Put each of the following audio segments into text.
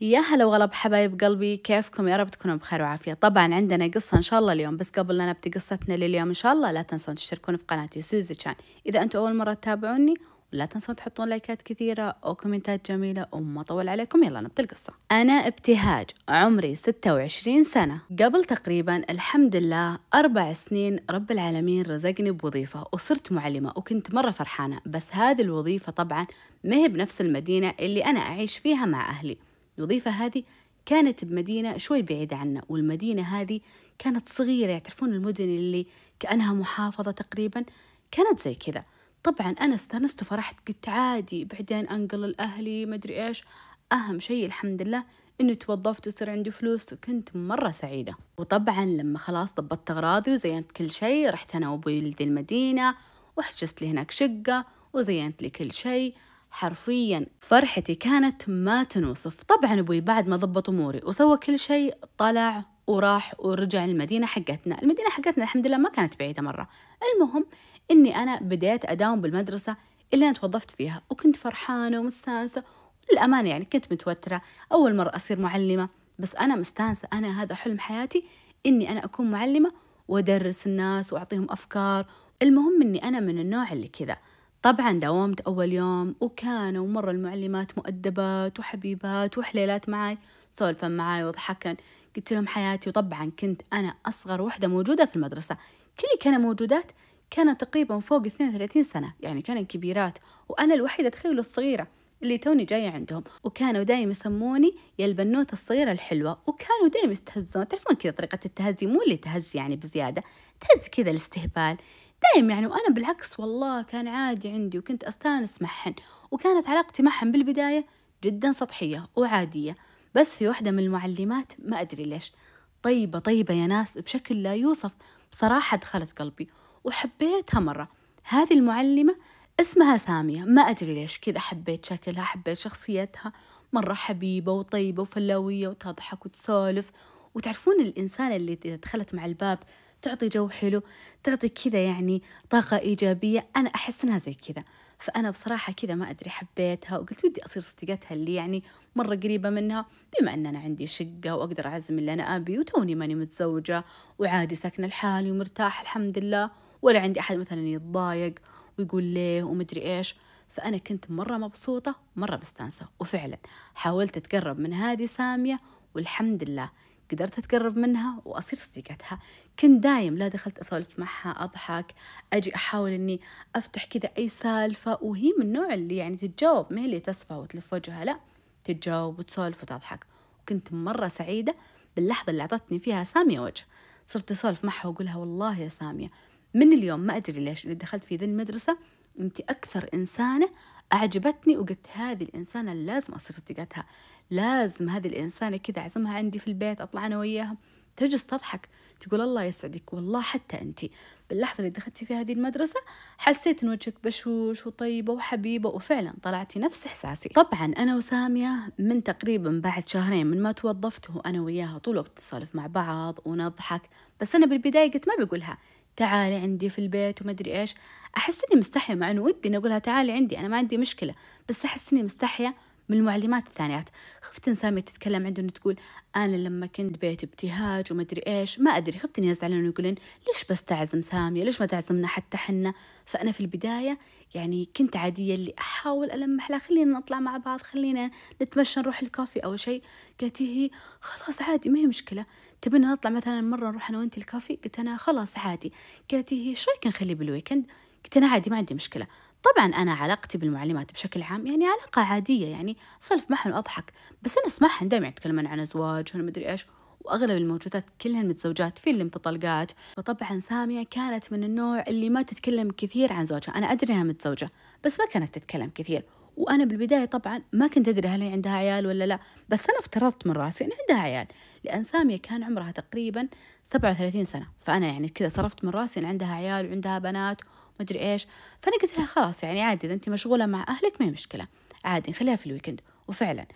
يا هلا وغلا بحبايب قلبي كيفكم؟ يا رب تكونوا بخير وعافية. طبعا عندنا قصة إن شاء الله اليوم بس قبل لا نبدأ قصتنا لليوم إن شاء الله لا تنسون تشتركون في قناتي سوزي تشان إذا أنتم أول مرة تتابعوني ولا تنسون تحطون لايكات كثيرة أو كومنتات جميلة وما أطول عليكم يلا نبدأ القصة. أنا ابتهاج عمري 26 سنة. قبل تقريبا الحمد لله أربع سنين رب العالمين رزقني بوظيفة وصرت معلمة وكنت مرة فرحانة بس هذه الوظيفة طبعا ما هي بنفس المدينة اللي أنا أعيش فيها مع أهلي. الوظيفة هذه كانت بمدينة شوي بعيدة عنا والمدينة هذه كانت صغيرة تعرفون المدن اللي كأنها محافظة تقريبا كانت زي كذا. طبعا أنا استأنست وفرحت قلت عادي بعدين أنقل لأهلي مدري إيش. أهم شيء الحمد لله إنه توظفت وصار عندي فلوس وكنت مرة سعيدة. وطبعا لما خلاص ضبطت أغراضي وزينت كل شيء رحت أنا وأبوي المدينة وحجزت لي هناك شقة وزينت لي كل شيء. حرفيا فرحتي كانت ما تنوصف. طبعا أبوي بعد ما ضبط أموري وسوى كل شيء طلع وراح ورجع المدينة حقتنا. المدينة حقتنا الحمد لله ما كانت بعيدة مرة. المهم إني أنا بديت أداوم بالمدرسة اللي أنا توظفت فيها وكنت فرحانة ومستانسة. للأمانة يعني كنت متوترة. أول مرة أصير معلمة بس أنا مستانسة. أنا هذا حلم حياتي إني أنا أكون معلمة وأدرس الناس وأعطيهم أفكار. المهم إني أنا من النوع اللي كذا طبعا داومت أول يوم وكانوا مرة المعلمات مؤدبات وحبيبات وحليلات معاي سولفن معاي وضحكن. قلت لهم حياتي وطبعا كنت أنا أصغر وحدة موجودة في المدرسة. كل كانوا موجودات كانوا تقريبا فوق 32 سنة يعني كانوا كبيرات. وأنا الوحيدة تخيلوا الصغيرة اللي توني جاية عندهم. وكانوا دايم يسموني يا البنوتة الصغيرة الحلوة. وكانوا دايم يستهزون. تعرفون كذا طريقة التهزي؟ مو اللي تهزي يعني بزيادة تهز كذا الاستهبال. دايم يعني وأنا بالعكس والله كان عادي عندي وكنت أستانس معهن وكانت علاقتي معهن بالبداية جدا سطحية وعادية بس في واحدة من المعلمات ما أدري ليش طيبة طيبة يا ناس بشكل لا يوصف بصراحة دخلت قلبي وحبيتها مرة. هذه المعلمة اسمها سامية ما أدري ليش كذا حبيت شكلها حبيت شخصيتها مرة حبيبة وطيبة وفلاوية وتضحك وتسولف وتعرفون الإنسان اللي دخلت مع الباب تعطي جو حلو تعطي كذا يعني طاقة إيجابية. أنا أحس إنها زي كذا. فأنا بصراحة كذا ما أدري حبيتها وقلت ودي أصير صديقتها اللي يعني مرة قريبة منها. بما أن أنا عندي شقة وأقدر أعزم اللي أنا أبي وتوني ماني متزوجة وعادي ساكنة لحالي ومرتاح الحمد لله ولا عندي أحد مثلا يتضايق ويقول ليه ومدري إيش. فأنا كنت مرة مبسوطة مرة مستانسة. وفعلا حاولت أتقرب من هذه سامية والحمد لله قدرت أتقرب منها وأصير صديقتها. كنت دايم لا دخلت أسولف معها أضحك أجي أحاول إني أفتح كذا أي سالفة وهي من النوع اللي يعني تتجاوب ما هي اللي تسفى وتلف وجهها لا تتجاوب وتسولف وتضحك. وكنت مرة سعيدة باللحظة اللي أعطتني فيها سامية وجه. صرت أسولف معها وأقولها والله يا سامية من اليوم ما أدري ليش اللي دخلت في ذي المدرسة أنت أكثر إنسانة أعجبتني وقلت هذه الإنسانة لازم أصير صديقتها. لازم هذه الإنسانة كذا أعزمها عندي في البيت أطلع أنا وياها. تجلس تضحك تقول الله يسعدك والله حتى أنت باللحظة اللي دخلتي في هذه المدرسة حسيت إن وجهك بشوش وطيبة وحبيبة وفعلا طلعتي نفس إحساسي. طبعا أنا وسامية من تقريبا بعد شهرين من ما توظفت وأنا وياها طول الوقت نسولف مع بعض ونضحك. بس أنا بالبداية قلت ما بقولها تعالي عندي في البيت ومدري إيش. أحس إني مستحية مع إنه ودي إني أقولها تعالي عندي أنا ما عندي مشكلة. بس أحس إني مستحية من المعلمات الثانيات. خفت إن سامية تتكلم عنده إنه تقول أنا لما كنت بيت ابتهاج ومدري إيش ما أدري. خفت إني يزعلون ويقولين ليش بس تعزم سامية؟ ليش ما تعزمنا حتى حنا فأنا في البداية يعني كنت عادية اللي أحاول ألمح لها خلينا نطلع مع بعض خلينا نتمشى نروح الكافي أو شيء. قالت هي خلاص عادي ما هي مشكلة. تبينا نطلع مثلا مرة نروح أنا وأنت الكافي؟ قلت أنا خلاص عادي. قالت هي إيش رأيك نخليه بالويكند قلت أنا عادي ما عندي مشكلة. طبعا أنا علاقتي بالمعلمات بشكل عام يعني علاقة عادية يعني أسولف معهم وأضحك بس أنا أسمعهم دائما يتكلمون عن أزواجهم مدري إيش وأغلب الموجودات كلهن متزوجات في اللي متطلقات وطبعا سامية كانت من النوع اللي ما تتكلم كثير عن زوجها أنا أدري إنها متزوجة بس ما كانت تتكلم كثير. وأنا بالبداية طبعا ما كنت أدري هل هي عندها عيال ولا لا بس أنا افترضت من رأسي إن عندها عيال لأن سامية كان عمرها تقريبا 37 سنة. فأنا يعني كذا صرفت من رأسي إن عندها عيال وعندها بنات مدري إيش. فأنا قلت لها خلاص يعني عادي إذا أنت مشغولة مع أهلك ما هي مشكلة. عادي نخليها في ال weekend وفعلا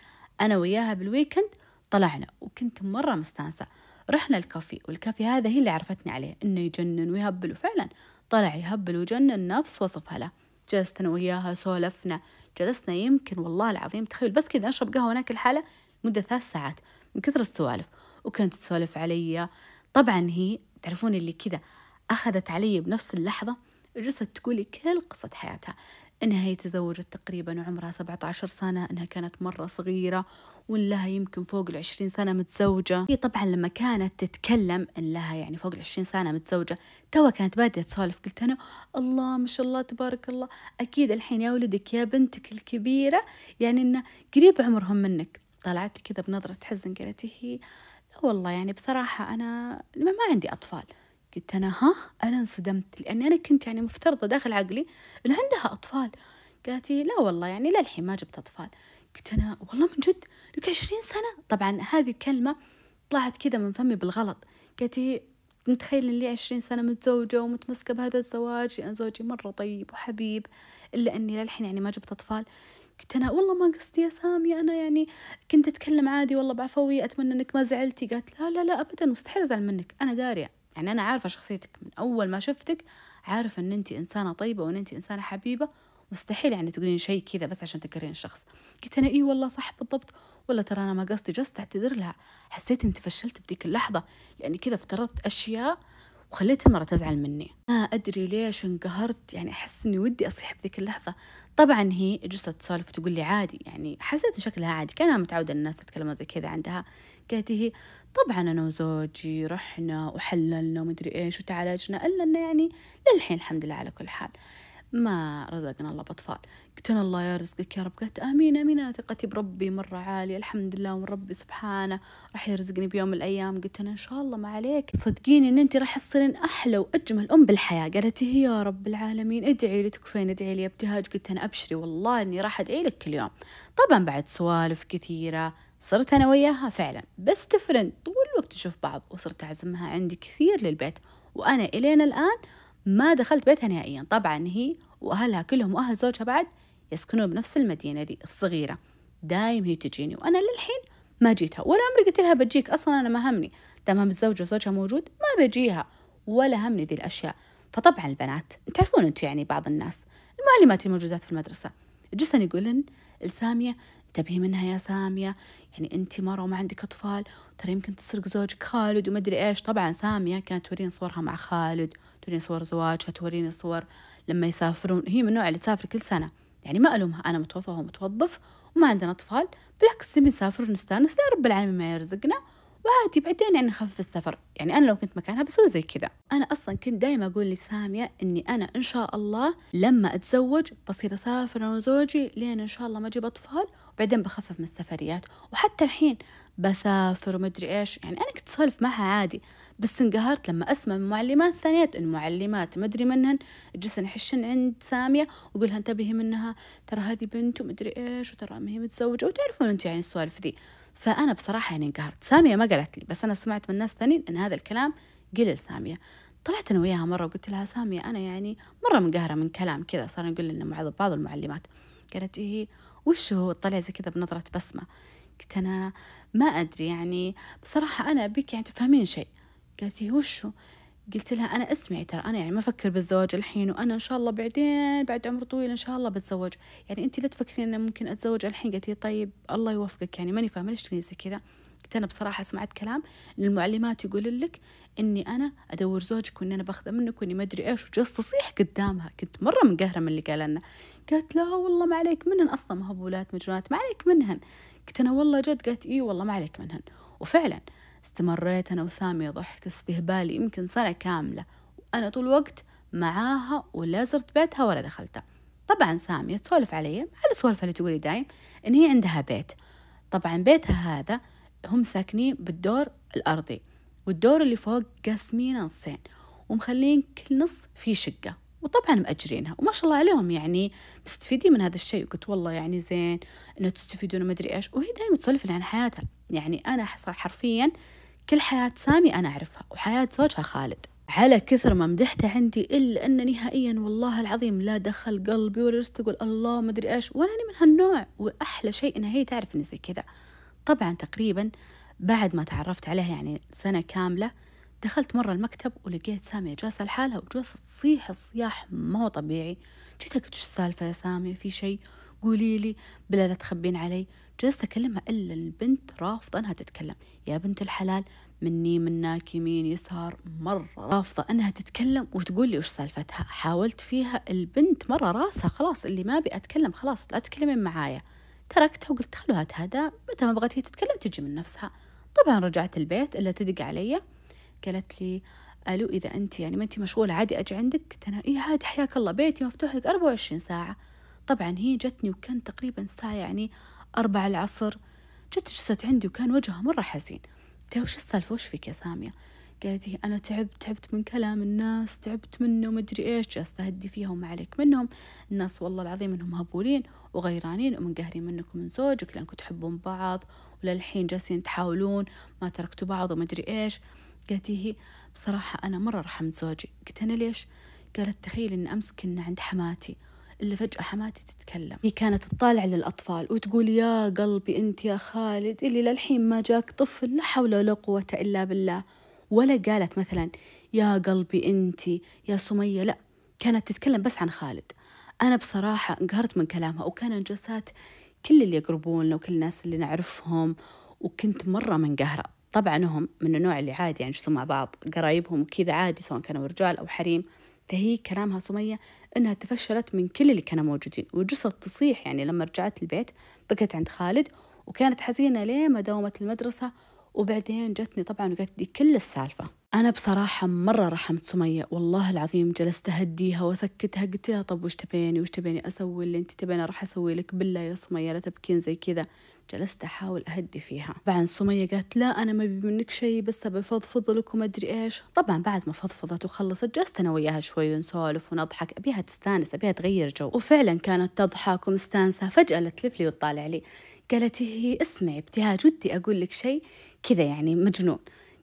أنا وياها بال weekend طلعنا وكنت مرة مستانسة. رحنا الكافي والكافي هذا هي اللي عرفتني عليه إنه يجنن ويهبل. وفعلا طلع يهبل وجنن نفس وصفها له. جلست أنا وياها سولفنا جلسنا يمكن والله العظيم تخيل بس كذا نشرب قهوة ناكل حاله مدة ثلاث ساعات من كثر السوالف. وكانت تسولف علي. طبعا هي تعرفون اللي كذا أخذت علي بنفس اللحظة؟ جلست تقولي كل قصة حياتها. إنها هي تزوجت تقريبا وعمرها 17 سنة إنها كانت مرة صغيرة وإن لها يمكن فوق العشرين سنة متزوجة. هي طبعا لما كانت تتكلم إن لها يعني فوق العشرين سنة متزوجة توا كانت بادية تسولف قلت أنا الله ما شاء الله تبارك الله أكيد الحين يا ولدك يا بنتك الكبيرة يعني إنه قريب عمرهم منك. طلعت كذا بنظرة حزن قالت هي لا والله يعني بصراحة أنا ما عندي أطفال. قلت أنا ها؟ أنا انصدمت لأني أنا كنت يعني مفترضة داخل عقلي إن عندها أطفال. قالت لا والله يعني للحين ما جبت أطفال. قلت أنا والله من جد؟ لك عشرين سنة؟ طبعا هذه كلمة طلعت كذا من فمي بالغلط. قالت متخيل إن لي عشرين سنة متزوجة ومتمسكة بهذا الزواج؟ لأن زوجي مرة طيب وحبيب إلا أني للحين يعني ما جبت أطفال. قلت أنا والله ما قصدي يا سامي أنا يعني كنت أتكلم عادي والله بعفوية أتمنى إنك ما زعلتي. قالت لا لا لا أبدا مستحيل أزعل منك أنا دارية. يعني أنا عارفة شخصيتك من أول ما شفتك عارفة إن أنت إنسانة طيبة وإن أنت إنسانة حبيبة مستحيل يعني تقولين شيء كذا بس عشان تكرهين الشخص. قلت أنا إيه والله صح بالضبط. ولا ترى أنا ما قصدي جست أعتذر لها. حسيت إني تفشلت بديك اللحظة لأني كذا افترضت أشياء وخليت المرة تزعل مني. ما أدري ليش انقهرت يعني أحس إني ودي أصيح بذيك اللحظة. طبعا هي جلست تسولف تقول لي عادي يعني حسيت شكلها عادي. كأنها متعودة الناس تتكلم زي كذا عندها. قالت هي طبعا أنا وزوجي رحنا وحللنا ومدري إيش وتعالجنا إلا إنه يعني للحين الحمد لله على كل حال. ما رزقنا الله بأطفال. قلت أنا الله يرزقك يا رب. قالت آمين آمين. أنا ثقتي بربي مرة عالية الحمد لله ومن ربي سبحانه راح يرزقني بيوم من الأيام. قلت أنا إن شاء الله ما عليك. صدقيني إن أنت راح تصيرين أحلى وأجمل أم بالحياة. قالت هي يا رب العالمين ادعي لي تكفين ادعي لي ابتهاج. قلت أنا أبشري والله إني راح أدعي لك كل يوم. طبعا بعد سوالف كثيرة صرت أنا وياها فعلا. بس تفرن طول الوقت نشوف بعض وصرت أعزمها عندي كثير للبيت. وأنا إلين الآن ما دخلت بيتها نهائيا. طبعا هي وأهلها كلهم وأهل زوجها بعد يسكنون بنفس المدينة دي الصغيرة. دايم هي تجيني وأنا للحين ما جيتها. ولا عمري قلت لها بجيك أصلا أنا ما همني. دامها متزوجة وزوجها موجود ما بجيها ولا همني ذي الأشياء. فطبعا البنات تعرفون أنتم يعني بعض الناس المعلمات الموجودات في المدرسة جسن يقولن لسامية انتبهي منها يا سامية؟ يعني أنت مرة وما عندك أطفال ترى يمكن تسرق زوجك خالد وما أدري إيش. طبعا سامية كانت تورين صورها مع خالد توريني صور زواجها توريني صور لما يسافرون. هي من النوع اللي تسافر كل سنة. يعني ما ألومها أنا متوظفة وهو متوظف وما عندنا أطفال. بالعكس نبي نسافر ونستانس يا رب العالمين ما يرزقنا. وعادي بعدين يعني نخفف السفر. يعني أنا لو كنت مكانها بسوي زي كذا. أنا أصلا كنت دايما أقول لسامية إني أنا إن شاء الله لما أتزوج بصير أسافر أنا وزوجي لين إن شاء الله ما أجيب أطفال وبعدين بخفف من السفريات. وحتى الحين بسافر ومدري إيش. يعني أنا كنت أسولف معها عادي بس انقهرت لما أسمع من معلمات ثانيات ان معلمات مدري منهن جلسن يحشن عند سامية وقولها انتبهي منها ترى هذه بنت ومدري إيش وترى ما هي متزوجة وتعرفون أنتم يعني السوالف ذي. فأنا بصراحة يعني انقهرت سامية ما قالت لي بس أنا سمعت من ناس ثانيين إن هذا الكلام قيل ساميه طلعت أنا وياها مرة وقلت لها سامية أنا يعني مرة منقهرة من كلام كذا. صار نقول لنا بعض المعلمات. قالت إيه وش هو طلع زي كذا بنظرة بسمة؟ قلت أنا ما أدري يعني بصراحة أنا أبيك يعني تفهمين شيء. قالت لي وشو؟ قلت لها أنا اسمعي ترى أنا يعني ما أفكر بالزواج الحين وأنا إن شاء الله بعدين بعد عمر طويل إن شاء الله بتزوج. يعني أنت لا تفكرين أنا ممكن أتزوج الحين؟ قالت لي طيب الله يوفقك يعني ماني فاهمة ليش تقولين زي كذا. قلت أنا بصراحة سمعت كلام إن المعلمات يقول لك إني أنا أدور زوجك وإني أنا باخذه منك وإني ما أدري إيش وجلست أصيح قدامها. كنت مرة منقهرة من اللي قال لنا. قالت لا والله ما عليك منهن أصلا ما هبولات مجنونات ما عليك منهن. قلت أنا والله جد؟ قالت إيه والله ما عليك منهن. وفعلا استمريت أنا وسامي ضحك استهبالي يمكن سنة كاملة. وأنا طول الوقت معاها ولا زرت بيتها ولا دخلتها. طبعا سامية تسولف علي على سوالف اللي تقولي دايم إن هي عندها بيت. طبعا بيتها هذا هم ساكنين بالدور الأرضي والدور اللي فوق قاسمينه نصين ومخلين كل نص فيه شقة وطبعا مأجرينها. وما شاء الله عليهم يعني مستفيدين من هذا الشيء. وقلت والله يعني زين إنه تستفيدون ما أدري إيش. وهي دائما تسولف عن حياتها. يعني أنا صار حرفيا كل حياة سامي أنا أعرفها وحياة زوجها خالد. على كثر ما مدحته عندي إلا أن نهائيا والله العظيم لا دخل قلبي ولا تقول الله ما أدري إيش ولا من هالنوع وأحلى شيء إنها هي تعرف إني زي كذا. طبعا تقريبا بعد ما تعرفت عليها يعني سنة كاملة دخلت مرة المكتب ولقيت سامية جالسة لحالها وجالسة تصيح الصياح ما هو طبيعي جيتها قلت السالفة يا سامية في شيء؟ قولي لي؟ بلا لا تخبين علي. جلست أكلمها إلا البنت رافضة أنها تتكلم. يا بنت الحلال مني مناك يمين يسار مرة رافضة أنها تتكلم. وتقول لي؟ وش سالفتها؟ حاولت فيها البنت مرة راسها. خلاص اللي ما أبي أتكلم خلاص لا تكلمين معايا. تركتها وقلت خلوها تهدى. متى ما بغت هي تتكلم تجي من نفسها. طبعا رجعت البيت إلا تدق علي. قالت لي ألو إذا أنت يعني ما أنت مشغولة عادي أجي عندك؟ قلت أنا اي عادي حياك الله بيتي مفتوح لك 24 ساعة. طبعا هي جتني وكان تقريبا الساعة يعني أربع العصر. جت جلست عندي وكان وجهها مرة حزين. قلت وش السالفة؟ وش فيك يا سامية؟ قالت أنا تعبت تعبت من كلام الناس تعبت منه مدري إيش جلست أهدي فيهم ما عليك منهم. الناس والله العظيم إنهم هبولين وغيرانين ومنقهرين منكم من زوجك لأنكم تحبون بعض وللحين جالسين تحاولون ما تركتوا بعض ومدري إيش. قالت هي بصراحة أنا مرة رحمت زوجي. قلت أنا ليش؟ قالت تخيل إن أمس كنا عند حماتي إلا فجأة حماتي تتكلم. هي كانت تطالع للأطفال وتقول يا قلبي أنت يا خالد اللي للحين ما جاك طفل لا حول ولا قوة إلا بالله. ولا قالت مثلا يا قلبي أنت يا سمية. لا كانت تتكلم بس عن خالد. أنا بصراحة انقهرت من كلامها وكان جلسات كل اللي يقربون وكل الناس اللي نعرفهم وكنت مرة منقهرة. طبعا هم من النوع اللي عادي يعني مع بعض قرايبهم وكذا عادي سواء كانوا رجال أو حريم. فهي كلامها سمية إنها تفشلت من كل اللي كانوا موجودين. وجلست تصيح يعني لما رجعت البيت بقت عند خالد وكانت حزينة ليه ما داومت المدرسة وبعدين جتني طبعا وقالت لي كل السالفة. أنا بصراحة مرة رحمت سمية والله العظيم جلست أهديها وأسكتها قلت لها طب وش تبيني وش تبيني أسوي اللي أنت تبيني راح أسوي لك؟ بالله يا سمية لا تبكين زي كذا. جلست أحاول أهدي فيها. بعد سمية قالت لا أنا ما بي منك شيء بس بفضفض لك وما أدري إيش. طبعا بعد ما فضفضت وخلصت جلست أنا وياها شوي ونسولف ونضحك. أبيها تستانس أبيها تغير جو. وفعلا كانت تضحك ومستانسة فجأة إلا تلف لي وتطالع لي. قالت هي اسمعي ابتهاج ودي أقول لك شيء كذا يعني مجنون.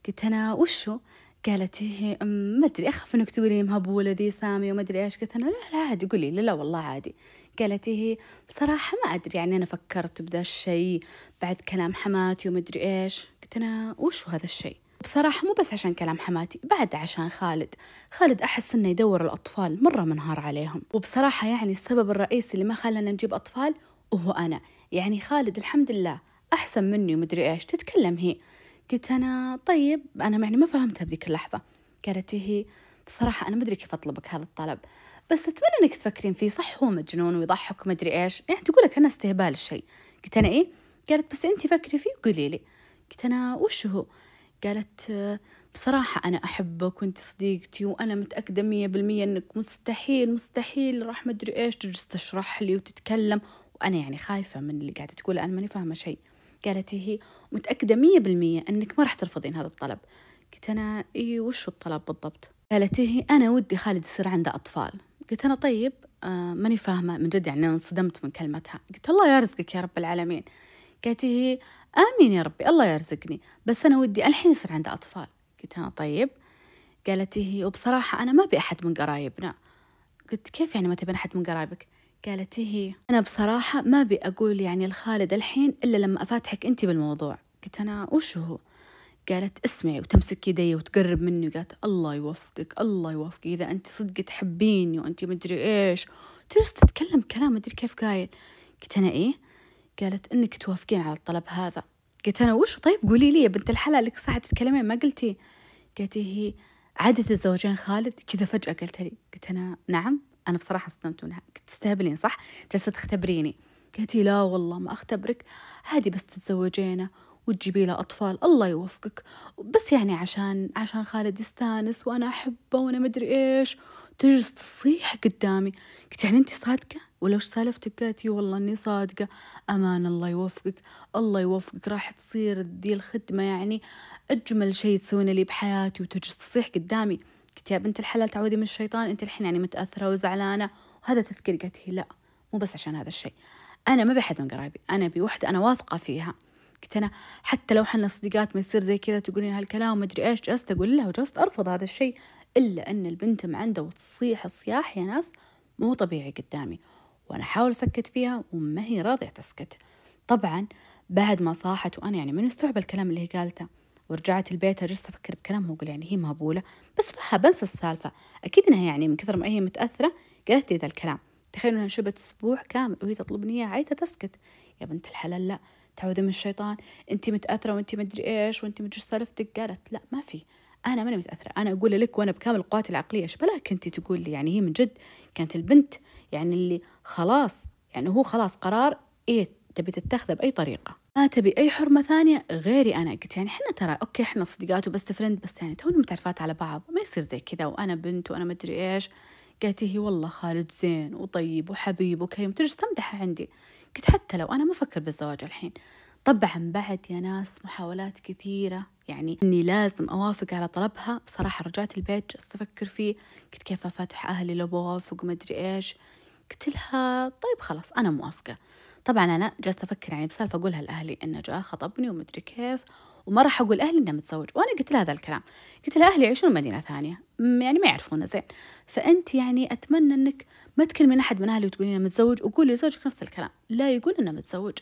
قلت أنا وشو؟ قالت هي ما أدري أخاف إنك تقولي مهبوله ذي سامي وما أدري إيش. قلت أنا لا لا عادي قولي لا لا والله عادي. قالت هي بصراحة ما أدري يعني أنا فكرت بدا الشيء بعد كلام حماتي وما أدري إيش. قلت أنا وشو هذا الشيء؟ بصراحة مو بس عشان كلام حماتي بعد عشان خالد. خالد أحس إنه يدور الأطفال مرة منهار عليهم. وبصراحة يعني السبب الرئيسي اللي ما خلانا نجيب أطفال وهو أنا. يعني خالد الحمد لله أحسن مني ومدري إيش. تتكلم هي. قلت أنا طيب أنا يعني ما فهمتها بذيك اللحظة. قالت هي بصراحة أنا مدري كيف أطلبك هذا الطلب بس أتمنى إنك تفكرين فيه صح هو مجنون ويضحك ومدري إيش؟ يعني تقول لك أنا استهبال الشيء. قلت أنا إيه؟ قالت بس أنت فكري فيه وقولي لي. قلت أنا وش هو؟ قالت بصراحة أنا أحبك وأنت صديقتي وأنا متأكدة مية بالمية أنك مستحيل مستحيل راح مدري إيش تجلس تشرح لي وتتكلم. وأنا يعني خايفة من اللي قاعدة تقول أنا ماني فاهمة شيء. قالت هي متأكدة مية بالمية أنك ما راح ترفضين هذا الطلب. قلت أنا إيه وش الطلب بالضبط؟ قالت هي أنا ودي خالد يصير عنده أطفال. قلت أنا طيب آه ماني فاهمة من جد يعني أنا انصدمت من كلمتها. قلت الله يرزقك يا رب العالمين. قالت هي آمين يا ربي الله يرزقني بس أنا ودي الحين يصير عنده أطفال. قلت أنا طيب. قالت هي وبصراحة أنا ما أبي أحد من قرايبنا. قلت كيف يعني ما تبين أحد من قرايبك؟ قالت هي أنا بصراحة ما أبي أقول يعني لخالد الحين إلا لما أفاتحك أنت بالموضوع. قلت أنا وش هو؟ قالت اسمعي وتمسك يدي وتقرب مني. وقالت الله يوفقك الله يوفقك. إذا أنت صدق تحبيني وأنت مدري إيش تجلس تتكلم كلام مدري كيف قايل. قلت أنا إيه؟ قالت إنك توافقين على الطلب هذا. قلت أنا وش؟ طيب قولي لي يا بنت الحلال لك ساعة تتكلمين؟ ما قلتي. قالت هي عادة الزوجين خالد كذا فجأة قلت لي. قلت أنا نعم. أنا بصراحة صدمت منها. قلت تستهبلين صح؟ جالسة تختبريني. قالت لا والله ما أختبرك. عادي بس تتزوجينه وتجيبي له أطفال. الله يوفقك. بس يعني عشان عشان خالد يستانس وأنا أحبه وأنا مدري إيش. تجلس تصيح قدامي. قلت يعني أنت صادقة؟ ولا وش سالفتك؟ قالت والله إني صادقة. أمان الله يوفقك. الله يوفقك. راح تصير ذي الخدمة يعني أجمل شيء تسوين لي بحياتي. وتجلس تصيح قدامي. قلت يا بنت الحلال تعودي من الشيطان أنت الحين يعني متأثرة وزعلانة. وهذا تفكير قالت هي لا مو بس عشان هذا الشيء. أنا ما بحد من قرايبي أنا بوحدة أنا واثقة فيها. قلت أنا حتى لو حنا صديقات ما يصير زي كذا تقولين هالكلام وما أدري إيش جلست أقول لها وجلست أرفض هذا الشيء. إلا أن البنت معندة وتصيح صياح يا ناس مو طبيعي قدامي. وأنا أحاول أسكت فيها وما هي راضية تسكت. طبعا بعد ما صاحت وأنا يعني مني مستوعبة الكلام اللي هي قالته ورجعت البيت جلست أفكر بكلامها وأقول يعني هي مهبولة بسفهها بنسى السالفة. أكيد إنها يعني من كثر ما هي متأثرة قالت لي ذا الكلام. تخيلوا إنها شبت أسبوع كامل وهي تطلبني إياها عيت تسكت. يا بنت الحلال لا. تعوذي من الشيطان. انت متأثرة وانت مدري إيش وانت مدري سالفتك؟ قالت لا ما في. أنا ماني متأثرة. أنا أقول لك وأنا بكامل قواتي العقلية إيش بلاك انت تقول لي؟ يعني هي من جد كانت البنت يعني اللي خلاص يعني هو خلاص قرار إيه تبي تتخذه بأي طريقة. ما تبي أي حرمة ثانية؟ غيري أنا. قلت يعني إحنا ترى okay إحنا صديقات و best friend بس يعني تونا متعرفات على بعض. ما يصير زي كذا. وأنا بنت وأنا مدري إيش. قالت هي والله خالد زين وطيب وحبيب وكريم. ترجع تمدحه عندي؟ قلت حتى لو أنا ما أفكر بالزواج الحين. طبعا بعد يا ناس محاولات كثيرة. يعني إني لازم أوافق على طلبها. بصراحة رجعت البيت جلست أفكر فيه. قلت كيف أفتح أهلي لو بوافق وما أدري إيش. قلت لها طيب خلاص أنا موافقة. طبعا أنا جلست أفكر يعني بسالفة أقولها لأهلي إنه جاء خطبني ومدري كيف وما راح أقول أهلي إنه متزوج وأنا قلت لها هذا الكلام. قلت لها أهلي يعيشون مدينة ثانية يعني ما يعرفونه زين. فأنت يعني أتمنى إنك ما تكلمين أحد من أهلي وتقولين إنه متزوج وقولي لزوجك نفس الكلام. لا يقول إنه متزوج.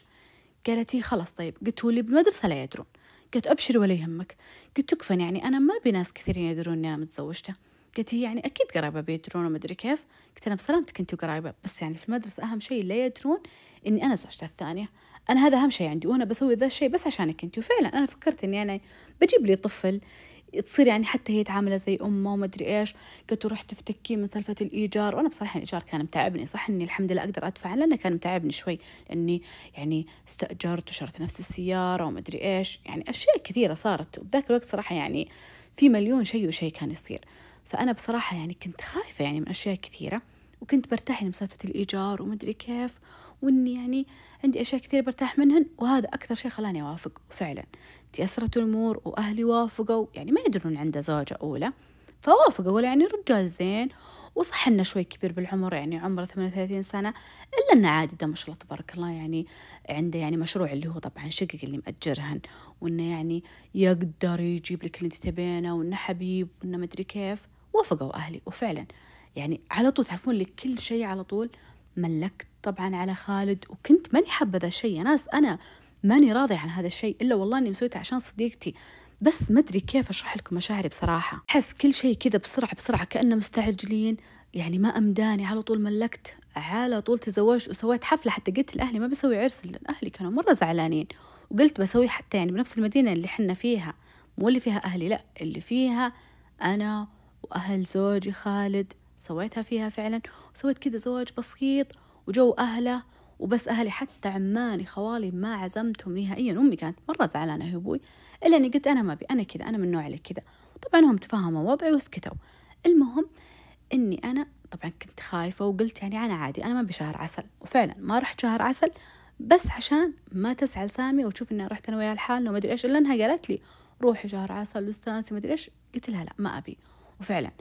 قالت هي خلاص طيب. قلت لي بالمدرسة لا يدرون. قلت أبشري ولا يهمك. قلت تكفن يعني أنا ما بناس كثيرين يدرون إني أنا متزوجته قالت هي يعني أكيد قرايبة بيدرون وما أدري كيف. قلت أنا بسلامتك أنت وقرايبة بس يعني في المدرسة أهم شيء لا يدرون إني أنا زوجته الثانية. أنا هذا أهم شيء عندي وأنا بسوي ذا الشيء بس عشانك أنت. وفعلا أنا فكرت إني أنا بجيب لي طفل تصير يعني حتى هي تعامله زي أمه وما أدري إيش. قلت روح تفتكي من سالفة الإيجار. وأنا بصراحة الإيجار كان متعبني صح إني الحمد لله أقدر أدفع لأنه كان متعبني شوي لأني يعني استأجرت وشرت نفس السيارة وما أدري إيش. يعني أشياء كثيرة صارت. وبذاك الوقت صراحة يعني في مليون شيء وشيء كان يصير. فأنا بصراحة يعني كنت خايفة يعني من أشياء كثيرة وكنت برتاح من سالفه الإيجار وما أدري كيف وإني يعني عندي أشياء كثير برتاح منهن وهذا أكثر شيء خلاني أوافق وفعلا تيسرت الأمور وأهلي وافقوا يعني ما يدرون عنده زوجة أولى فوافقوا يعني رجال زين وصح إنه شوي كبير بالعمر يعني عمره 38 سنة إلا إنه عادي ده ما شاء الله تبارك الله يعني عنده يعني مشروع اللي هو طبعا شقق اللي مأجرهن وإنه يعني يقدر يجيب لك اللي أنت تبينه وإنه حبيب وإنه مدري كيف. وافقوا أهلي وفعلا. يعني على طول تعرفون لي كل شيء على طول. ملكت طبعا على خالد وكنت ماني حابة ذا الشيء. يا ناس أنا ماني راضية عن هذا الشيء إلا والله إني مسويته عشان صديقتي. بس ما أدري كيف أشرح لكم مشاعري بصراحة. أحس كل شيء كذا بسرعة بسرعة كأنه مستعجلين. يعني ما أمداني على طول ملكت. على طول تزوجت وسويت حفلة حتى قلت لأهلي ما بسوي عرس لأن أهلي كانوا مرة زعلانين. وقلت بسوي حتى يعني بنفس المدينة اللي حنا فيها. مو اللي فيها أهلي لا اللي فيها أنا وأهل زوجي خالد سويتها فيها فعلا وسويت كذا زواج بسيط وجو أهله وبس أهلي حتى عماني خوالي ما عزمتهم نهائيا أمي كانت مرة زعلانة هي أبوي. إلا إني قلت أنا ما أبي أنا كذا أنا من النوع اللي كذا. وطبعا هم تفهموا وضعي وسكتوا. المهم إني أنا طبعا كنت خايفة وقلت يعني أنا عادي أنا ما أبي شهر عسل. وفعلا ما رحت شهر عسل بس عشان ما تزعل سامي وتشوف إني رحت أنا وياها لحالنا وما أدري إيش إلا إنها قالت لي روحي شهر عسل واستانسي وما أدري إيش. قلت لها لا ما أبي. وفعلا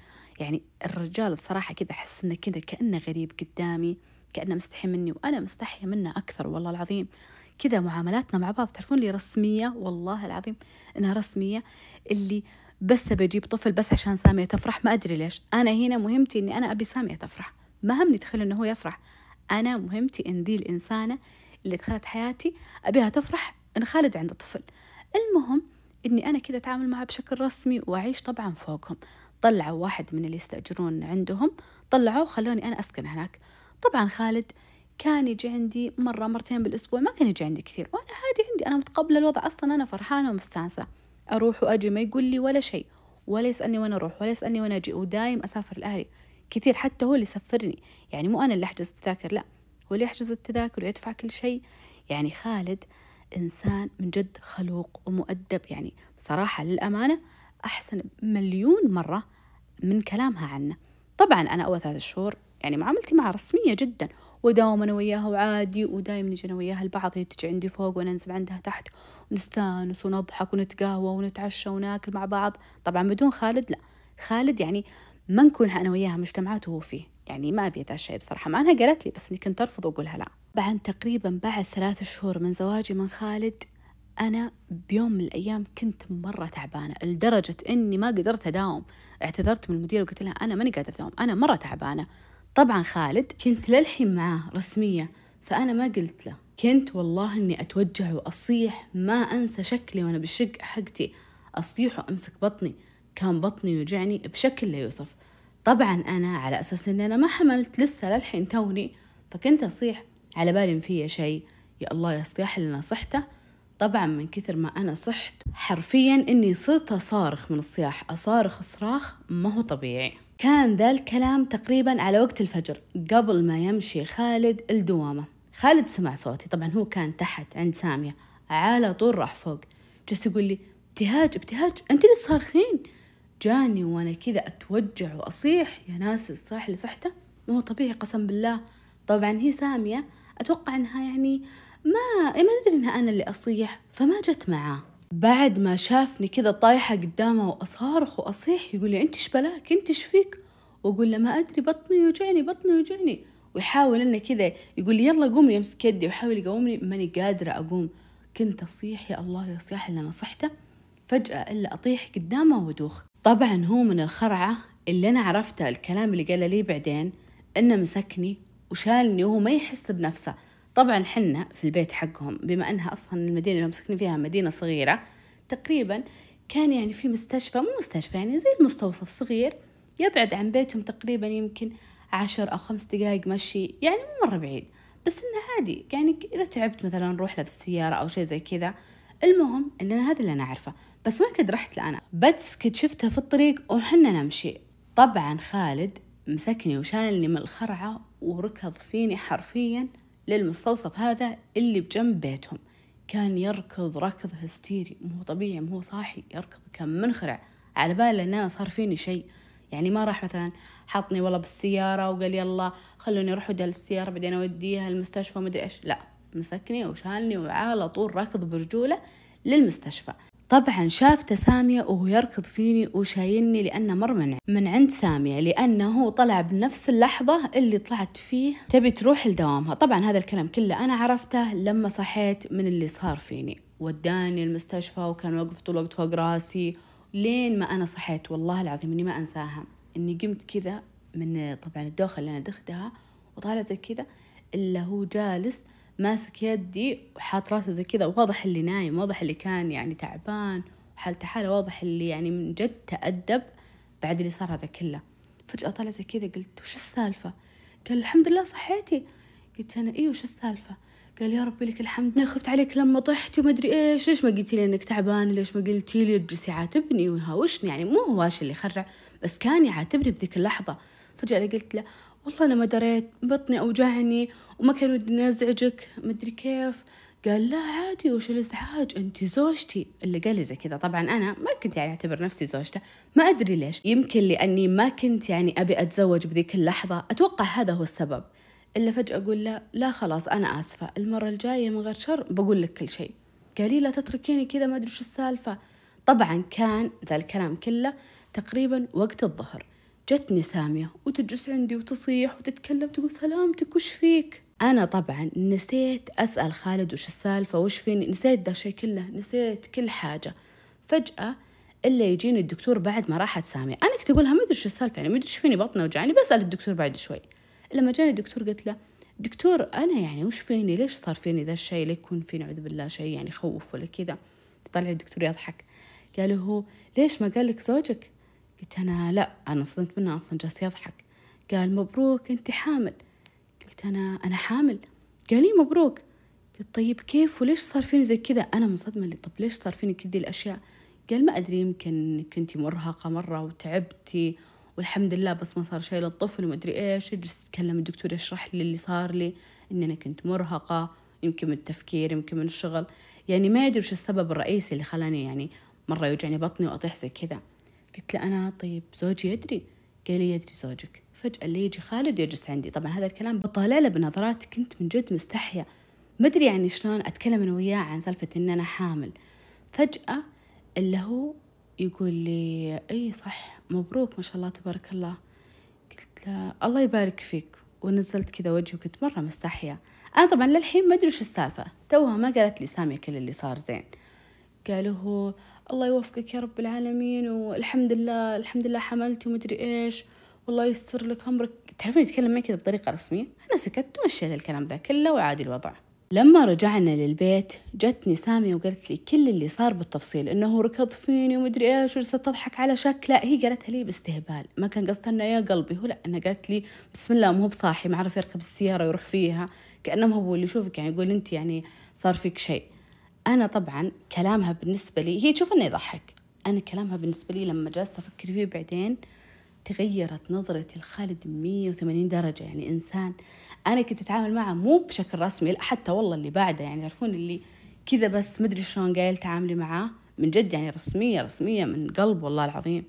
يعني الرجال بصراحة كذا أحس إنه كذا كأنه غريب قدامي كأنه مستحي مني وأنا مستحية منه أكثر والله العظيم. كذا معاملاتنا مع بعض تعرفون لي رسمية؟ والله العظيم إنها رسمية اللي بس بجيب طفل بس عشان سامية تفرح ما أدري ليش. أنا هنا مهمتي إني أنا أبي سامية تفرح. ما همني تخيل إنه هو يفرح. أنا مهمتي إن ذي الإنسانة اللي دخلت حياتي أبيها تفرح إن خالد عنده طفل. المهم إني أنا كذا أتعامل معه بشكل رسمي وأعيش طبعا فوقهم. طلعوا واحد من اللي يستأجرون عندهم طلعوا خلوني أنا أسكن هناك. طبعا خالد كان يجي عندي مرة مرتين بالأسبوع ما كان يجي عندي كثير وأنا عادي عندي أنا متقبلة الوضع أصلا أنا فرحانة ومستانسة. أروح وأجي ما يقول لي ولا شيء ولا يسألني وين أروح ولا يسألني وين أجي ودايم أسافر لأهلي. كثير حتى هو اللي يسفرني. يعني مو أنا اللي أحجز التذاكر لا هو اللي يحجز التذاكر ويدفع كل شيء. يعني خالد إنسان من جد خلوق ومؤدب يعني بصراحة للأمانة أحسن مليون مرة من كلامها عنه. طبعا أنا أول ثلاث شهور يعني معاملتي معها رسمية جدا وداوم أنا وياها وعادي ودايم نجي أنا وياها البعض هي تجي عندي فوق وأنا أنزل عندها تحت ونستانس ونضحك ونتقهوى ونتعشى وناكل مع بعض. طبعا بدون خالد لا. خالد يعني ما نكون أنا وياها مجتمعات وهو فيه. يعني ما أبي ذا الشيء بصراحة. مع أنها قالت لي بس إني كنت أرفض وأقولها لا. بعد تقريبا بعد ثلاث شهور من زواجي من خالد أنا بيوم من الأيام كنت مرة تعبانة لدرجة إني ما قدرت أداوم. اعتذرت من المدير وقلت لها أنا ماني قادرة أداوم أنا مرة تعبانة. طبعا خالد كنت للحين معاه رسمية فأنا ما قلت له. كنت والله إني أتوجع وأصيح ما أنسى شكلي وأنا بالشق حقتي. أصيح وأمسك بطني كان بطني يوجعني بشكل لا يوصف. طبعا أنا على أساس إني أنا ما حملت لسه للحين توني فكنت أصيح على بالي إن فيا شيء. يا الله يا صياح اللي نصحته. طبعا من كثر ما أنا صحت حرفيا إني صرت أصارخ من الصياح. أصارخ صراخ ما هو طبيعي. كان ذا الكلام تقريبا على وقت الفجر قبل ما يمشي خالد الدوامة. خالد سمع صوتي. طبعا هو كان تحت عند سامية. على طول راح فوق. جلس يقول لي ابتهاج ابتهاج أنت اللي صارخين؟ جاني وأنا كذا أتوجع وأصيح يا ناس الصاح اللي صحته ما هو طبيعي قسم بالله. طبعا هي سامية أتوقع إنها يعني ما ما ادري إنها أنا اللي أصيح فما جت معاه بعد ما شافني كذا طايحة قدامه وأصارخ وأصيح يقول لي أنت إيش بلاك؟ أنت إيش فيك؟ وأقول له ما أدري بطني يوجعني بطني يوجعني. ويحاول إنه كذا يقول لي يلا قومي يمسك يدي. ويحاول يقومني ماني قادرة أقوم. كنت أصيح يا الله يا صياح اللي نصحته فجأة إلا أطيح قدامه ودوخ طبعا هو من الخرعة اللي أنا عرفته الكلام اللي قاله لي بعدين إنه مسكني وشالني وهو ما يحس بنفسه. طبعا حنا في البيت حقهم بما إنها أصلا المدينة اللي هم ساكنين فيها مدينة صغيرة تقريبا كان يعني في مستشفى مو مستشفى يعني زي المستوصف صغير يبعد عن بيتهم تقريبا يمكن عشر أو خمس دقايق مشي يعني مو مرة بعيد. بس إنه عادي يعني إذا تعبت مثلا نروح له في السيارة أو شيء زي كذا. المهم إن أنا هذا اللي أنا أعرفه. بس ما كنت رحت له أنا بس كنت شفته في الطريق وحنا نمشي. طبعا خالد مسكني وشالني من الخرعة وركض فيني حرفيا للمستوصف هذا اللي بجنب بيتهم. كان يركض ركض هستيري. مو طبيعي مو صاحي يركض كان منخرع على باله إن أنا صار فيني شيء. يعني ما راح مثلا حطني والله بالسيارة وقال يلا خلوني أروح ودي السيارة بعدين أوديها المستشفى مدري إيش. لا مسكني وشالني وعلى طول ركض برجولة للمستشفى. طبعا شافته سامية وهو يركض فيني وشايلني لأنه مر من, من عند سامية لأنه هو طلع بنفس اللحظة اللي طلعت فيه. تبي تروح لدوامها. طبعا هذا الكلام كله أنا عرفته لما صحيت من اللي صار فيني. وداني المستشفى وكان واقف طول الوقت فوق راسي. لين ما أنا صحيت والله العظيم إني ما أنساها. إني قمت كذا من طبعا الدوخة اللي أنا دختها وطالع زي كذا إلا هو جالس ماسك يدي وحاط راسه زي كذا واضح اللي نايم واضح اللي كان يعني تعبان وحالته حالة واضح اللي يعني من جد تأدب بعد اللي صار هذا كله. فجأة طلع زي كذا قلت وش السالفة؟ قال الحمد لله صحيتي. قلت أنا إيه وش السالفة؟ قال يا ربي لك الحمد أنا خفت عليك لما طحتي وما أدري إيش ليش ما قلتي لي إنك تعبان؟ ليش ما قلتي لي يجلس يعاتبني ويهاوشني؟ يعني مو هو اللي خرع بس كان يعاتبني بذيك اللحظة. فجأة قلت له والله أنا ما دريت بطني أوجعني وما كان ودي أزعجك مدري كيف. قال لا عادي وش الازعاج؟ انت زوجتي. اللي قال لي زي كذا. طبعا أنا ما كنت يعني أعتبر نفسي زوجته. ما أدري ليش. يمكن لأني ما كنت يعني أبي أتزوج بذيك اللحظة. أتوقع هذا هو السبب. إلا فجأة أقول له لا خلاص أنا آسفة. المرة الجاية من غير شر بقول لك كل شيء. قال لي لا تتركيني كذا ما أدري وش السالفة. طبعا كان ذا الكلام كله تقريبا وقت الظهر. جتني سامية وتجلس عندي وتصيح وتتكلم تقول سلامتك وش فيك؟ أنا طبعا نسيت أسأل خالد وش السالفة وش فيني نسيت ذا الشيء كله نسيت كل حاجة. فجأة إلا يجيني الدكتور بعد ما راحت سامية أنا كنت أقولها ما أدري وش السالفة يعني ما أدري فيني بطني وجعني بسأل الدكتور بعد شوي. لما جاني الدكتور قلت له دكتور أنا يعني وش فيني؟ ليش صار فيني ذا الشيء لا يكون فيني أعوذ بالله شيء يعني يخوف ولا كذا؟ طلع الدكتور يضحك. قال هو ليش ما قال لك زوجك؟ قلت أنا لا أنا صدمت منه أصلا جالس يضحك. قال مبروك أنت حامل. قلت أنا أنا حامل. قال لي مبروك. قلت طيب كيف؟ وليش صار فيني زي كذا؟ أنا منصدمة اللي طب ليش صار فيني كذي الأشياء؟ قال ما أدري يمكن أنت مرهقة مرة وتعبتي والحمد لله بس ما صار شيء للطفل وما أدري إيش. يجلس يتكلم الدكتور يشرح لي اللي صار لي إن أنا كنت مرهقة يمكن من التفكير يمكن من الشغل. يعني ما يدري وش السبب الرئيسي اللي خلاني يعني مرة يوجعني بطني وأطيح زي كذا. قلت له أنا طيب زوجي يدري؟ قال لي يدري زوجك. فجأة اللي يجي خالد يجلس عندي. طبعا هذا الكلام بطالع له بنظرات كنت من جد مستحية. ما أدري يعني شلون أتكلم أنا وياه عن سالفة إن أنا حامل. فجأة اللي هو يقول لي أي صح مبروك ما شاء الله تبارك الله. قلت له الله يبارك فيك. ونزلت كذا وجهي وكنت مرة مستحية. أنا طبعا للحين ما أدري وش السالفة. توها ما قالت لي سامية كل اللي صار زين. قالوا هو الله يوفقك يا رب العالمين والحمد لله الحمد لله حملتي ومدري إيش. والله يستر لك أمرك. تعرفين يتكلم معي كذا بطريقة رسمية؟ أنا سكت ومشيت الكلام ذا كله وعادي الوضع. لما رجعنا للبيت جتني سامية وقالت لي كل اللي صار بالتفصيل إنه ركض فيني ومدري إيش وجلست تضحك على شك لا هي قالتها لي باستهبال. ما كان قصدها إنه يا قلبي. هو لا إنها قالت لي بسم الله مو بصاحي ما عرف يركب السيارة ويروح فيها. كأنه هو اللي يشوفك يعني يقول أنت يعني صار فيك شيء. أنا طبعا كلامها بالنسبة لي هي تشوف إنه يضحك. أنا كلامها بالنسبة لي لما جلست أفكر فيه بعدين تغيرت نظرتي لخالد 180 درجة. يعني إنسان أنا كنت أتعامل معه مو بشكل رسمي لا حتى والله اللي بعده. يعني تعرفون اللي كذا بس مدري شلون قايل تعاملي معاه. من جد يعني رسمية رسمية من قلب والله العظيم.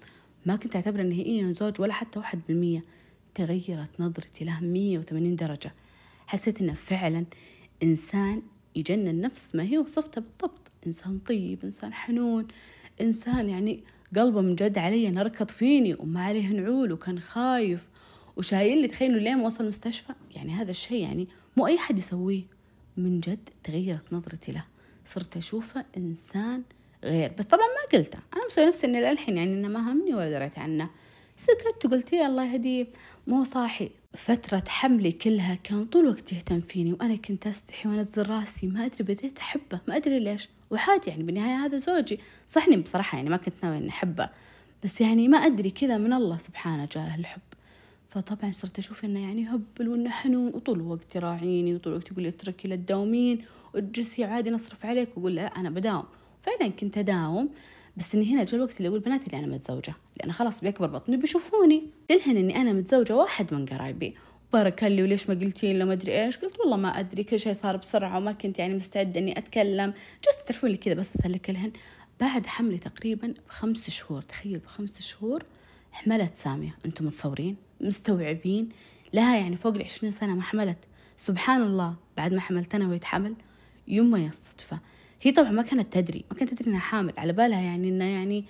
ما كنت أعتبره نهائيا زوج ولا حتى واحد بالمية. تغيرت نظرتي له 180 درجة. حسيت إنه فعلا إنسان يجنن نفس ما هي وصفته بالضبط. إنسان طيب إنسان حنون إنسان يعني قلبه من جد علي نركض فيني وما عليه نعول وكان خايف. وشايل لي تخيلوا لين وصل المستشفى؟ يعني هذا الشيء يعني مو أي حد يسويه. من جد تغيرت نظرتي له. صرت أشوفه إنسان غير. بس طبعا ما قلته. أنا مسوي نفسي إني للحين يعني إنه ما همني ولا دريت عنه. سكت وقلت يا الله يهديه مو صاحي. فترة حملي كلها كان طول الوقت يهتم فيني وأنا كنت أستحي وأنزل راسي. ما أدري بديت أحبه. ما أدري ليش. وحاد يعني بالنهاية هذا زوجي. صحني بصراحة يعني ما كنت ناوي إني أحبه بس يعني ما أدري كذا من الله سبحانه جاء الحب. فطبعا صرت أشوف إنه يعني هبل وإنه حنون وطول الوقت يراعيني وطول الوقت يقول لي اتركي لا تداومين عادي نصرف عليك وأقول لا أنا بداوم. فعلا كنت أداوم بس إني هنا جاء الوقت اللي أقول بناتي اللي أنا متزوجة. لأن خلاص بيكبر بطني بيشوفوني. دلهن إني أنا متزوجة واحد من قرايبي بارك لي وليش ما قلتين له ما أدري إيش. قلت والله ما أدري كل شيء صار بسرعة وما كنت يعني مستعدة إني أتكلم. جلست تعرفون لي كذا بس اسلك لهن بعد حملي تقريبا بخمس شهور تخيل بخمس شهور حملت سامية. أنتم متصورين؟ مستوعبين؟ لها يعني فوق العشرين سنة ما حملت. سبحان الله بعد ما حملت أنا وهي حمل يوم ما الصدفة. هي طبعا ما كانت تدري ما كانت تدري إنها حامل. على بالها يعني انها يعني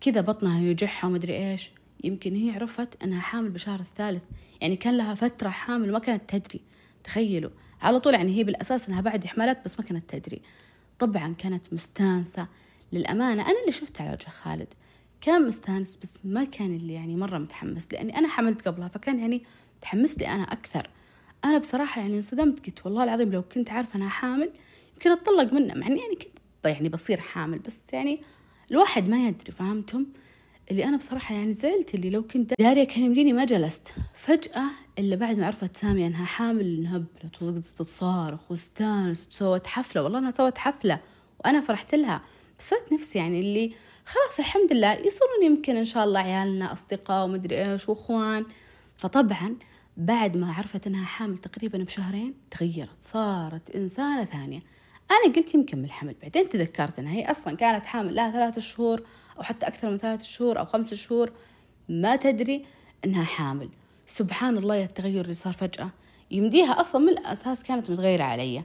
كذا بطنها يوجعها وما أدري إيش. يمكن هي عرفت أنها حامل بشهر الثالث. يعني كان لها فترة حامل وما كانت تدري. تخيلوا. على طول يعني هي بالأساس أنها بعد حملت بس ما كانت تدري. طبعا كانت مستانسة. للأمانة أنا اللي شفت على وجه خالد. كان مستانس بس ما كان اللي يعني مرة متحمس لأني أنا حملت قبلها فكان يعني متحمس لي أنا أكثر. أنا بصراحة يعني انصدمت. قلت والله العظيم لو كنت عارفة أنها حامل يمكن أتطلق منه مع إني يعني كنت يعني بصير حامل بس يعني الواحد ما يدري فهمتم؟ اللي أنا بصراحة يعني زعلت اللي لو كنت دارية كان يمديني ما جلست. فجأة اللي بعد ما عرفت سامية أنها حامل انهبلت وقعدت تصارخ واستانست وسوت حفلة. والله أنا سوت حفلة وأنا فرحت لها. بس نفسي يعني اللي خلاص الحمد لله يصيرون يمكن إن شاء الله عيالنا أصدقاء ومدري إيش وإخوان. فطبعا بعد ما عرفت أنها حامل تقريبا بشهرين تغيرت صارت إنسانة ثانية. أنا قلت يمكن من الحمل بعدين تذكرت أنها هي أصلا كانت حامل لها ثلاثة شهور أو حتى أكثر من ثلاثة شهور أو خمسة شهور ما تدري أنها حامل. سبحان الله التغير اللي صار فجأة. يمديها أصلا من الأساس كانت متغيرة علي.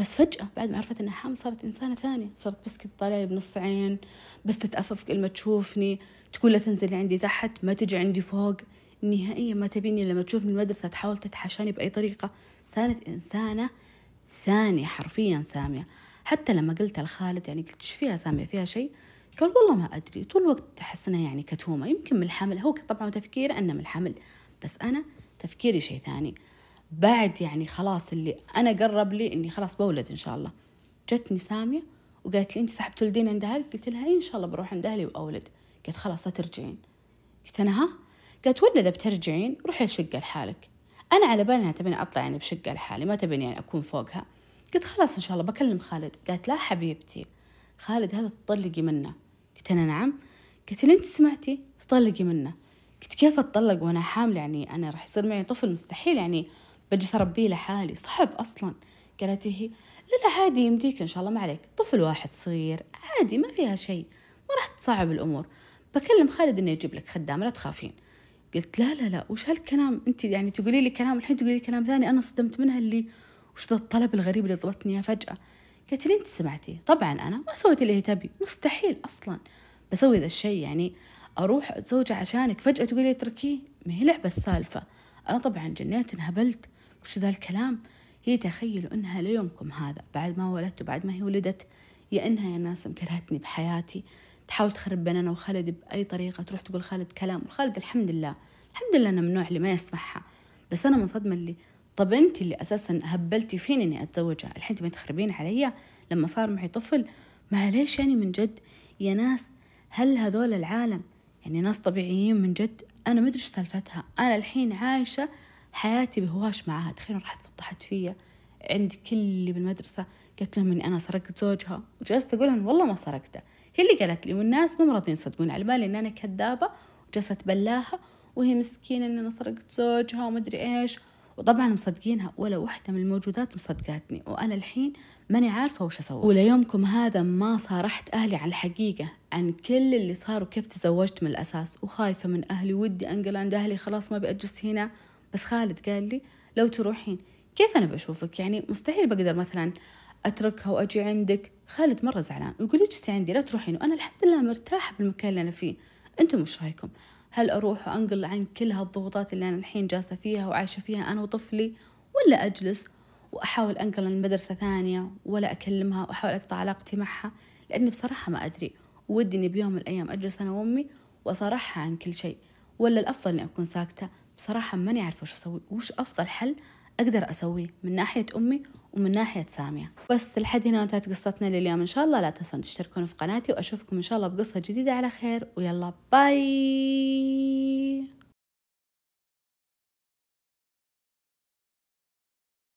بس فجأة بعد ما عرفت إنها حامل صارت إنسانة ثانية. صارت بس كده طالعة بنص عين بس تتأفف كل ما تشوفني تقول لا تنزلي عندي تحت ما تجي عندي فوق. نهائيا ما تبيني لما تشوفني المدرسة تحاول تتحاشاني بأي طريقة. صارت إنسانة ثانية حرفيا سامية. حتى لما قلت لخالد يعني قلت إيش فيها سامية؟ فيها شيء؟ قال والله ما أدري طول الوقت أحس إنها يعني كتومة. يمكن من الحمل هو طبعا تفكيره أنه من الحمل بس أنا تفكيري شيء ثاني. بعد يعني خلاص اللي أنا قرب لي إني خلاص بولد إن شاء الله. جتني سامية وقالت لي أنت سحب تولدين عند أهلك؟ قلت لها إيه إن شاء الله بروح عند أهلي وأولد. قالت خلاص ترجعين. قلت أنا ها؟ قالت ولا بترجعين روحي الشقة لحالك. أنا على بالي أنها تبيني أطلع يعني بشقة لحالي ما تبيني يعني أكون فوقها. قلت خلاص إن شاء الله بكلم خالد. قالت لا حبيبتي خالد هذا تطلقي منه. قلت أنا نعم. قلت لي أنت سمعتي؟ تطلقي منه. قلت كيف أتطلق وأنا حامل؟ يعني أنا راح يصير معي طفل مستحيل يعني بجلس أربيه لحالي. صعب أصلا. قالت هي لا لا عادي يمديك إن شاء الله ما عليك. طفل واحد صغير عادي ما فيها شيء. ما راح تصعب الأمور. بكلم خالد إنه يجيب لك خدامة لا تخافين. قلت لا لا لا. وش هالكلام؟ أنت يعني تقولي لي كلام الحين تقولي لي كلام ثاني أنا صدمت منها اللي وش ذا الطلب الغريب اللي اياه فجأة. قالت لي انت سمعتي طبعا أنا ما سويت اللي هي تبي. مستحيل أصلا. بسوي ذا الشيء يعني أروح أتزوج عشانك. فجأة تقولي لي اتركيه. ما هي لعبة السالفة. أنا طبعا جنيت انهبلت. وش ذا الكلام. هي تخيلوا إنها ليومكم هذا. بعد ما ولدت وبعد ما هي ولدت يا إنها يا ناس مكرهتني بحياتي. تحاول تخرب بيننا وخالد بأي طريقة. تروح تقول خالد كلام. وخالد الحمد لله. الحمد لله أنا من النوع اللي ما يسمعها. بس أنا منصدمة اللي طب أنت اللي أساسا هبلتي فيني إني أتزوجها؟ الحين تبين تخربين علي؟ لما صار معي طفل معليش يعني من جد يا ناس هل هذول العالم يعني ناس طبيعيين من جد؟ أنا ما أدري سالفتها. أنا الحين عايشة حياتي بهواش معاها. تخيلوا راحت فضحت فيا. عند كل اللي بالمدرسة قلت لهم إني أنا سرقت زوجها. وجلست أقول لهم والله ما سرقته. هي اللي قالت لي والناس مو راضيين يصدقون. على بالي إن أنا كذابة وجلست أتبلاها وهي مسكينة إن أنا سرقت زوجها ومدري إيش. وطبعا مصدقينها ولا واحدة من الموجودات مصدقاتني وأنا الحين ماني عارفة وش أسوي. وليومكم هذا ما صارحت أهلي عن الحقيقة عن كل اللي صار وكيف تزوجت من الأساس. وخايفة من أهلي ودي أنقل عند أهلي خلاص ما بأجلس هنا. بس خالد قال لي لو تروحين كيف أنا بشوفك؟ يعني مستحيل بقدر مثلا أتركها وأجي عندك. خالد مرة زعلان ويقول لي اجلسي عندي لا تروحين. وأنا الحمد لله مرتاحة بالمكان اللي أنا فيه. أنتم وش رأيكم؟ هل أروح وأنقل عن كل هالضغوطات اللي أنا الحين جالسة فيها وعايشة فيها أنا وطفلي ولا أجلس وأحاول أنقل لمدرسة ثانية ولا أكلمها وأحاول أقطع علاقتي معها؟ لأني بصراحة ما أدري. ودي إني بيوم من الأيام أجلس أنا وأمي وأصارحها عن كل شيء. ولا الأفضل إني أكون ساكتة؟ بصراحة ماني عارفة وش أسوي. وش أفضل حل؟ أقدر أسويه من ناحية أمي ومن ناحية سامية. بس لحد هنا انتهت قصتنا لليوم. إن شاء الله لا تنسون تشتركون في قناتي وأشوفكم إن شاء الله بقصة جديدة. على خير ويلا باي!